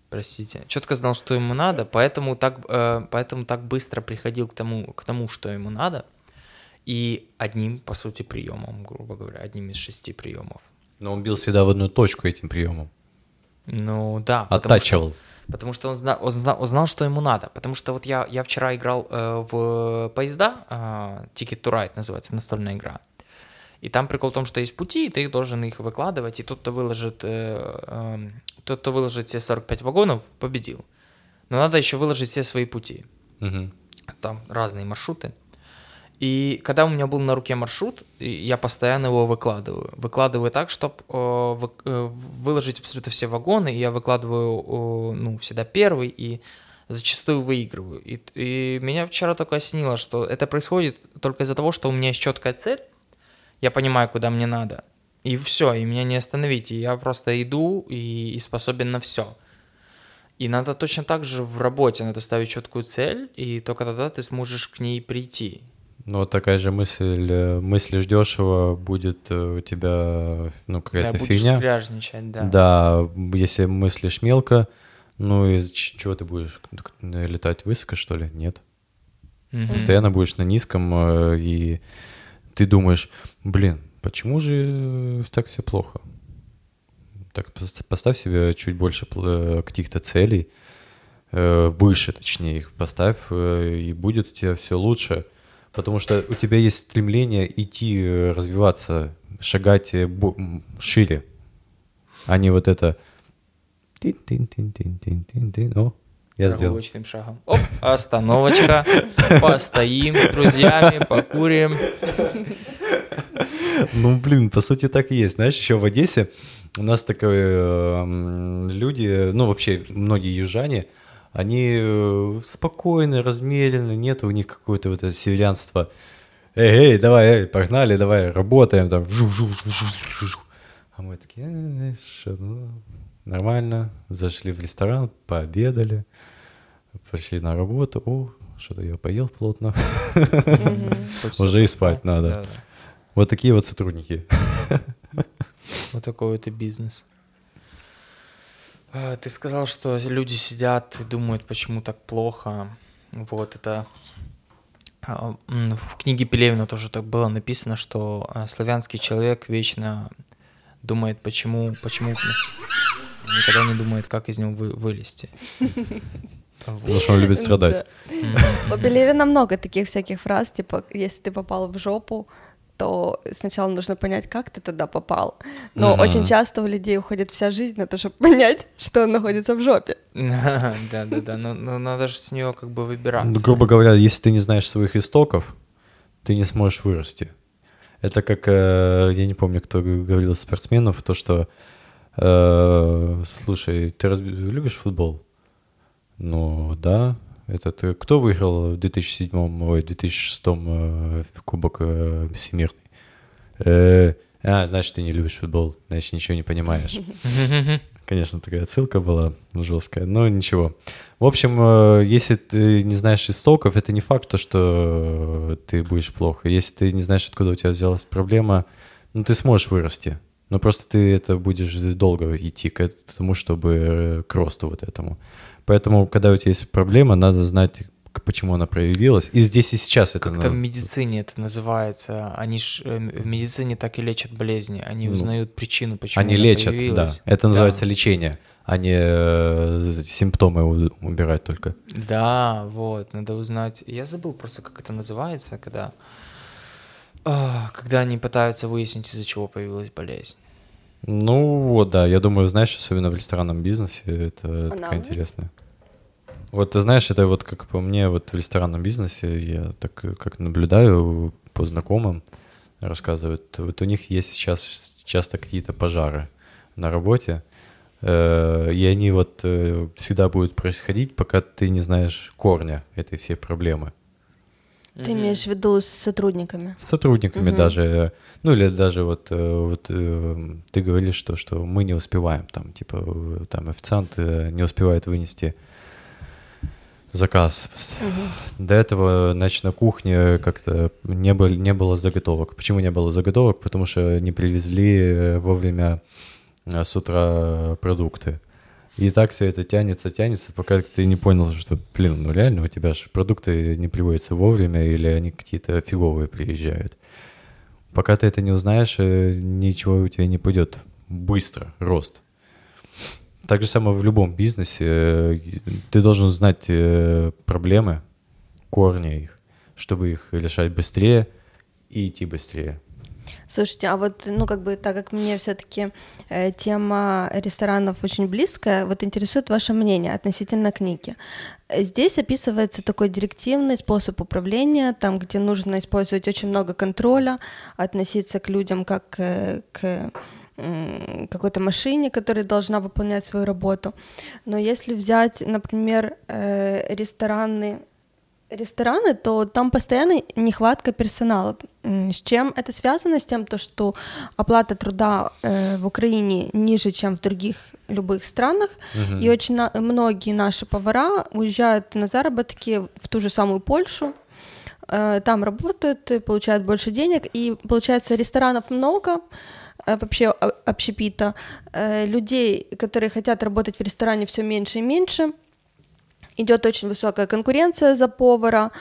S1: Простите, четко знал, что ему надо, поэтому так, поэтому так быстро приходил к тому, к тому, что ему надо. И одним, по сути, приемом, грубо говоря, одним из шести приемов.
S3: Но он бил всегда в одну точку этим приемом.
S1: Ну да. потому что-
S3: Оттачивал.
S1: Потому что он знал, он знал, он знал, что ему надо. Потому что вот я, я вчера играл э, в поезда, э, Ticket to Ride называется, настольная игра. И там прикол в том, что есть пути, и ты должен их выкладывать, и тот, кто выложит, э, э, тот, кто выложит все 45 вагонов, победил. Но надо еще выложить все свои пути.
S3: Мгм.
S1: Там разные маршруты. И когда у меня был на руке маршрут, я постоянно его выкладываю. Выкладываю так, чтобы выложить абсолютно все вагоны, и я выкладываю э, ну, всегда первый, и зачастую выигрываю. И, и меня вчера только осенило, что это происходит только из-за того, что у меня есть четкая цель, я понимаю, куда мне надо, и все, и меня не остановить, и я просто иду и, и способен на все. И надо точно так же в работе, надо ставить четкую цель, и только тогда ты сможешь к ней прийти.
S3: Ну, вот такая же мысль, э, мыслишь дешево, будет э, у тебя, ну,
S1: Да,
S3: какая-то
S1: будешь
S3: фигня.
S1: скряжничать, да.
S3: Да, если мыслишь мелко, ну, из чего ты будешь летать высоко, что ли? Нет.
S1: Мгм.
S3: Постоянно будешь на низком, э, и ты думаешь, блин, почему же так все плохо? Так пос- поставь себе чуть больше каких-то целей, выше, точнее, их поставь, и будет у тебя все лучше. Потому что у тебя есть стремление идти, э, развиваться, шагать э, шире, а не вот это... О, я сделал.
S1: Прогулочным шагом. Оп, остановочка. Постоим с друзьями, покурим.
S3: Ну, блин, по сути так и есть. Знаешь, еще в Одессе у нас такое м, люди, ну, вообще многие южане, они э, спокойны, размеренны, нет у них какое-то вот это северянство. Эй, эй, давай, эй, погнали, давай, работаем там. А мы такие, «Э, что, ну, нормально. Зашли в ресторан, пообедали, пошли на работу. О, что-то я поел плотно. *laughs* Уже и спать надо. Вот такие вот сотрудники.
S1: Вот такой вот и бизнес. А, Ты сказал, что люди сидят и думают, почему так плохо. Вот это... а, В книге Пелевина тоже так было написано, что а, славянский человек вечно думает, почему, почему никогда не думает, как из него вы- вылезти. *laughs*
S3: Потому что он любит страдать.
S2: У Пелевина много таких всяких фраз, типа, если ты попал в жопу, то сначала нужно понять, как ты туда попал. Но
S3: Мгм.
S2: очень часто у людей уходит вся жизнь на то, чтобы *laughs* понять, что он находится в жопе.
S1: Да, да, да, но, но надо же с нее как бы выбираться.
S3: Ну, грубо говоря, если ты не знаешь своих истоков, ты не сможешь вырасти. Это как, э, я не помню, кто говорил из спортсменов, то, что, э, слушай, ты любишь футбол? Ну, да. Это ты, кто выиграл в 2007, ой, 2006 э, Кубок э, Всемирный? Э, а, значит, ты не любишь футбол, значит, ничего не понимаешь. *laughs* Конечно, такая ссылка была жесткая, но ничего. В общем, э, если ты не знаешь истоков, это не факт, то, что э, ты будешь плохо. Если ты не знаешь, откуда у тебя взялась проблема, ну, ты сможешь вырасти. Но просто ты это будешь долго идти к этому, чтобы э, к росту вот этому. Поэтому, когда у тебя есть проблема, надо знать, почему она проявилась. И здесь и сейчас это...
S1: Как-то в медицине это называется. Они ж э, в медицине так и лечат болезни. Они
S3: Ну,
S1: узнают причину, почему
S3: Они лечат, да.
S1: появилась.
S3: Это называется
S1: Да.
S3: лечение, а не э, симптомы убирать только.
S1: Да, вот, надо узнать. Я забыл просто, как это называется, когда, а, когда они пытаются выяснить, из-за чего появилась болезнь.
S3: Ну вот, да, я думаю, знаешь, особенно в ресторанном бизнесе, это такая
S2: Анамнез?
S3: интересная. Вот ты знаешь, это вот как по мне, вот в ресторанном бизнесе я так э, как наблюдаю по знакомым, рассказывают, вот у них есть сейчас часто какие-то пожары на работе, э, и они вот э, всегда будут происходить, пока ты не знаешь корня этой всей проблемы.
S2: Ты имеешь в виду с сотрудниками?
S3: С сотрудниками
S2: Мгм.
S3: даже, ну или даже вот, э, вот э, ты говоришь, что, что мы не успеваем, там, типа, э, там официант не успевает вынести заказ. До этого, значит, на кухне как-то не, было, не было заготовок. Почему не было заготовок? Потому что не привезли вовремя с утра продукты. И так все это тянется, тянется, пока ты не понял, что, блин, ну реально у тебя же продукты не приводятся вовремя или они какие-то фиговые приезжают. Пока ты это не узнаешь, э, ничего у тебя не пойдет быстро, рост. Так же самое в любом бизнесе. э, Ты должен знать э, проблемы, корни их, чтобы их решать быстрее и идти быстрее.
S2: Слушайте, а вот, ну, как бы, так как мне все-таки тема ресторанов очень близкая, вот интересует ваше мнение относительно книги. Э, Здесь описывается такой директивный способ управления, там, где нужно использовать очень много контроля, относиться к людям как э, к какой-то машине, которая должна выполнять свою работу. Но если взять, например, э, рестораны рестораны, то там постоянно нехватка персонала. С чем это связано? С тем, то, что оплата труда э, в Украине ниже, чем в других любых странах, и очень многие наши повара уезжают на заработки в ту же самую Польшу, э, там работают, э, получают больше денег, и получается ресторанов много, вообще общепита, людей, которые хотят работать в ресторане, все меньше и меньше, идет очень высокая конкуренция за повара,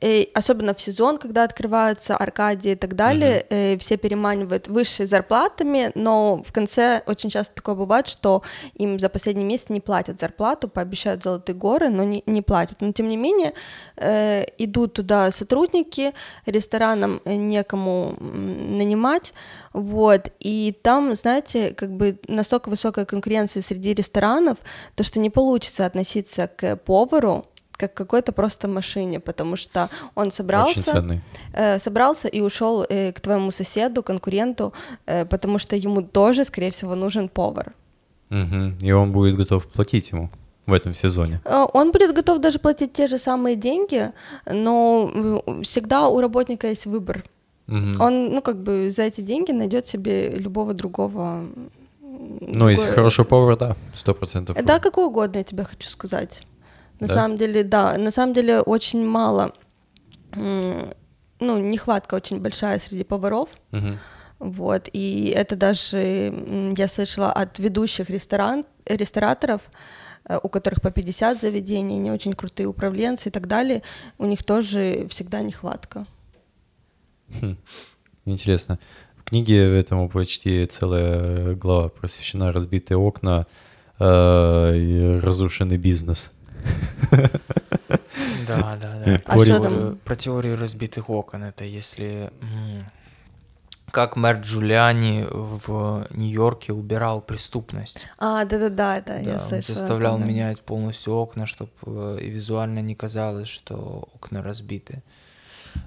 S2: И особенно в сезон, когда открываются аркадии и так далее, mm-hmm. все переманивают высшими зарплатами, но в конце очень часто такое бывает, что им за последний месяц не платят зарплату, пообещают золотые горы, но не, не платят. Но тем не менее э, идут туда сотрудники, ресторанам некому нанимать, вот, и там, знаете, как бы настолько высокая конкуренция среди ресторанов, то, что не получится относиться к повару как какой-то просто машине, потому что он собрался, э, собрался и ушел э, к твоему соседу, конкуренту, э, потому что ему тоже, скорее всего, нужен повар.
S3: Угу. И он будет готов платить ему в этом сезоне.
S2: Э, он будет готов даже платить те же самые деньги, но всегда у работника есть выбор. Угу. Он, ну, как бы за эти деньги найдет себе любого другого.
S3: Ну, если хороший повар, да, сто процентов.
S2: Да, какой угодно, я тебе хочу сказать. На да? самом деле, да, на самом деле очень мало, ну, нехватка очень большая среди поваров. Угу. Вот, и это даже я слышала от ведущих ресторан, рестораторов, э, у которых по 50 заведений, не очень крутые управленцы и так далее, у них тоже всегда нехватка.
S3: Хм. Интересно. В книге этому почти целая глава посвящена разбитые окна э, и разрушенный бизнес.
S1: Да, да, да. А что там? Про теорию разбитых окон, это если как мэр Джулиани в Нью-Йорке убирал преступность.
S2: А, да-да-да, да, я слышала. Он
S1: заставлял это, да. менять полностью окна, чтобы э, и визуально не казалось, что окна разбиты.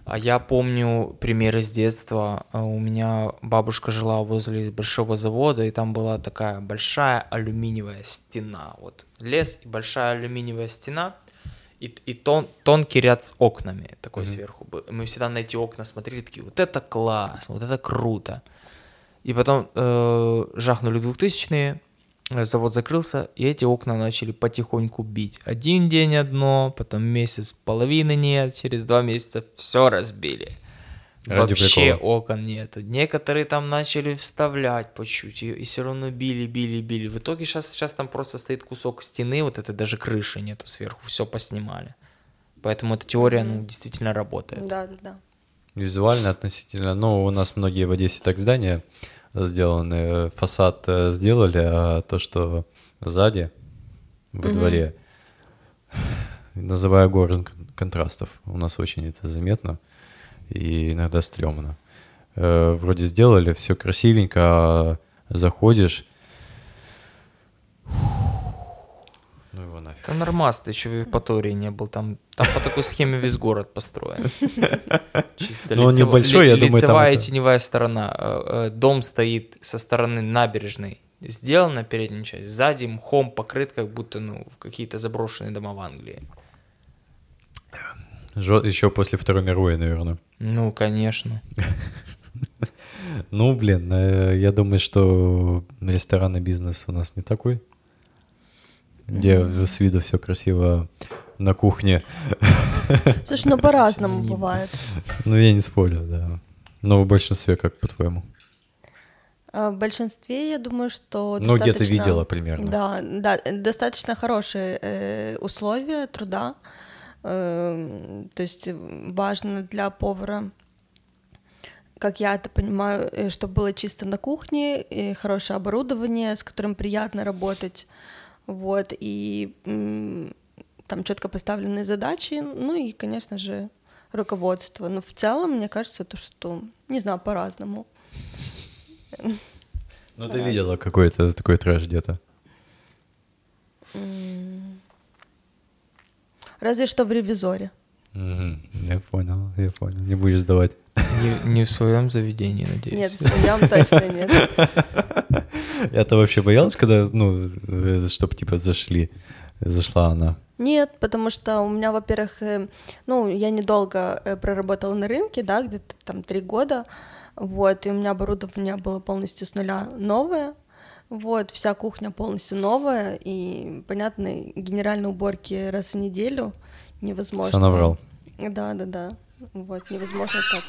S1: А я помню пример из детства. У меня бабушка жила возле большого завода, и там была такая большая алюминиевая стена. Вот лес и большая алюминиевая стена, и, и тон, тонкий ряд с окнами такой mm-hmm. сверху был. Мы всегда на эти окна смотрели, такие, вот это класс, вот это круто. И потом э, жахнули двухтысячные, завод закрылся, и эти окна начали потихоньку бить. Один день одно, потом месяц половины нет, через два месяца все разбили. Ради Вообще прикола. окон нету. Некоторые там начали вставлять по чуть-чуть, и, и все равно били, били, били. В итоге сейчас, сейчас там просто стоит кусок стены, вот это даже крыши нету сверху, все поснимали. Поэтому эта теория, ну, действительно работает.
S2: Да, да, да.
S3: Визуально относительно, ну, у нас многие в Одессе так здания сделаны. Фасад э, сделали, а то, что сзади, во угу. дворе, *sighs* называю город контрастов. У нас очень это заметно и иногда стрёмно. Э, вроде сделали, все красивенько, а заходишь,
S1: ну его нафиг. Это нормас, ты еще в Евпатории не был, там, там по такой схеме весь город построен.
S3: Чисто Но он небольшой, я думаю, там...
S1: Лицевая и теневая сторона. Э, э, дом стоит со стороны набережной, сделана передняя часть, сзади мхом покрыт, как будто, ну, какие-то заброшенные дома в Англии.
S3: Еще после Второй мировой, наверное.
S1: Ну, конечно. *laughs*
S3: Ну, блин, э, я думаю, что ресторанный бизнес у нас не такой где с виду все красиво на кухне. *laughs*
S2: Слушай, ну по-разному бывает.
S3: Ну, я не спорю, да. Но в большинстве как, по-твоему?
S2: А, в большинстве, я думаю, что
S3: Ну, где ты видела примерно.
S2: Да, да, достаточно хорошие э, условия труда. Э, то есть важно для повара как я это понимаю, э, чтобы было чисто на кухне, и хорошее оборудование, с которым приятно работать, вот, и там четко поставленные задачи, ну и, конечно же, руководство. Но в целом, мне кажется, то, что, не знаю, по-разному.
S3: Ну, ты видела какой-то такой трэш где-то?
S2: Разве что в ревизоре.
S3: Я понял, я понял. Не будешь сдавать.
S1: Не, не в своем заведении, надеюсь.
S2: Нет, в своем точно нет. *laughs*
S3: Я-то вообще боялась, когда, ну, чтобы типа зашли, зашла она.
S2: Нет, потому что у меня, во-первых, э, ну, я недолго э, проработала на рынке, да, где-то там три года, вот, и у меня оборудование было полностью с нуля новое, вот, вся кухня полностью новая, и, понятно, генеральные уборки раз в неделю невозможно.
S3: Все наврал.
S2: Да, да, да. Вот, невозможно так.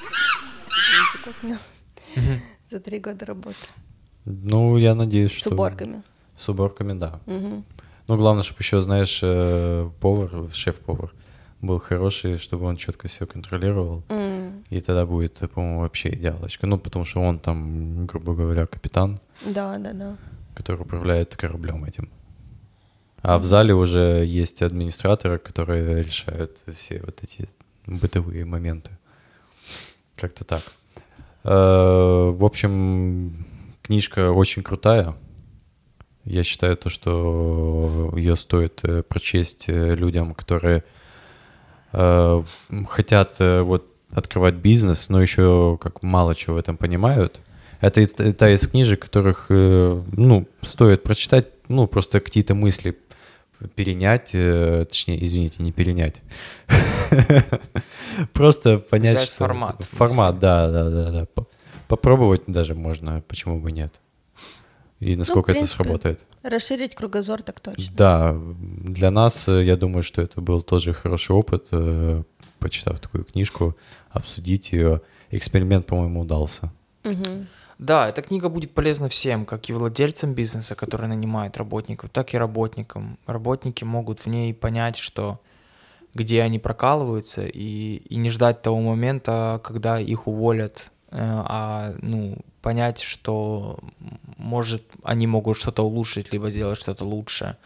S2: Кухню. За три года работы.
S3: Ну, я надеюсь,
S2: что... С уборками.
S3: С уборками, да. Ну, главное, чтобы еще, знаешь, э, повар, шеф-повар был хороший, чтобы он четко все контролировал.
S2: М,
S3: И тогда будет, по-моему, вообще идеалочка. Ну, потому что он там, грубо говоря, капитан,
S2: Да, да, да.
S3: который управляет кораблем этим. А в зале уже есть администраторы, которые решают все вот эти бытовые моменты. Как-то так. Э, В общем, книжка очень крутая. Я считаю то, что ее стоит э, прочесть э, людям, которые э, хотят э, вот открывать бизнес, но еще как мало чего в этом понимают. Это та из книжек, которых, э, ну, стоит прочитать, ну, просто какие-то мысли перенять, э, точнее, извините, не перенять. *laughs* Просто понять, что...
S1: формат
S3: Формат, да, да, да, да. По- Попробовать даже можно, почему бы нет. И насколько это
S2: Ну, принципе,
S3: сработает.
S2: Расширить кругозор так точно.
S3: Да, для нас, э, я думаю, что это был тоже хороший опыт, э, почитав такую книжку, обсудить ее. Эксперимент, по-моему, удался.
S2: Мгм.
S1: Да, эта книга будет полезна всем, как и владельцам бизнеса, которые нанимают работников, так и работникам. Работники могут в ней понять, что где они прокалываются, и, и не ждать того момента, когда их уволят, э, а ну, понять, что может они могут что-то улучшить, либо сделать что-то лучше,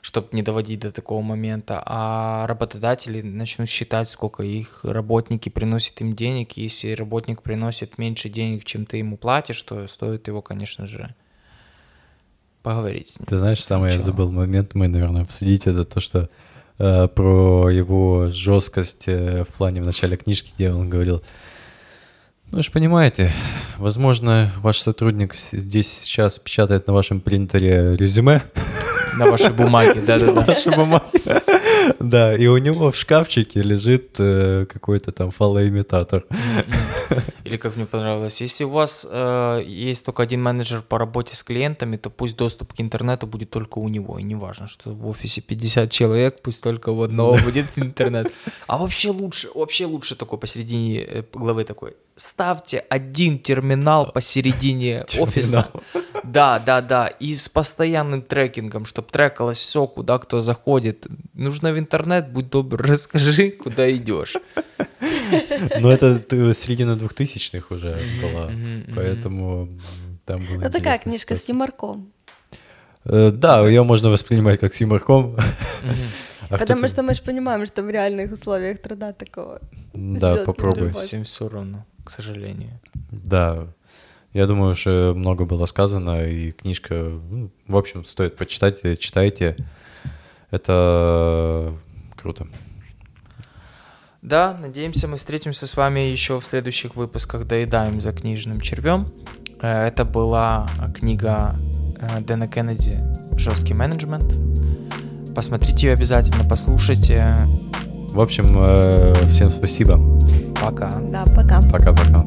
S1: чтобы не доводить до такого момента. А работодатели начнут считать, сколько их работники приносят им денег, если работник приносит меньше денег, чем ты ему платишь, то стоит его, конечно же, поговорить.
S3: Ты знаешь, самый я
S1: Сначала.
S3: забыл момент, мы, наверное, обсудить, это то, что э, про его жесткость э, в плане в начале книжки, где он говорил, ну, вы же понимаете, возможно, ваш сотрудник здесь сейчас печатает на вашем принтере резюме,
S1: На вашей бумаге, да-да-да.
S3: ваши бумаги. *laughs* Да, и у него в шкафчике лежит э, какой-то там фалоимитатор.
S1: Или как мне понравилось, если у вас э, есть только один менеджер по работе с клиентами, то пусть доступ к интернету будет только у него. И не важно, что в офисе 50 человек, пусть только у одного будет интернет. А вообще лучше, вообще лучше такой посередине э, главы такой. Ставьте один терминал посередине *laughs* офиса. Да, да, да. И с постоянным трекингом, чтобы трекалось все, куда кто заходит. Нужно в интернет, будь добр, *laughs* расскажи, куда идешь.
S3: Но это середина двухтысячных уже была, поэтому там было
S2: Ну такая книжка с юморком.
S3: Э, Да, ее можно воспринимать как с юморком. А
S2: Потому что мы же понимаем, что в реальных условиях труда такого.
S3: Да, попробуй.
S1: Всем все равно, к сожалению.
S3: Да, я думаю, что много было сказано, и книжка, ну, в общем, стоит почитать, э, читайте. Это круто.
S1: Да, надеемся, мы встретимся с вами еще в следующих выпусках «Доедаем за книжным червем». Э, Это была книга э, Дэна Кеннеди «Жесткий менеджмент». Посмотрите ее обязательно, послушайте.
S3: В общем, всем спасибо.
S1: Пока.
S2: Да, пока.
S3: Пока-пока.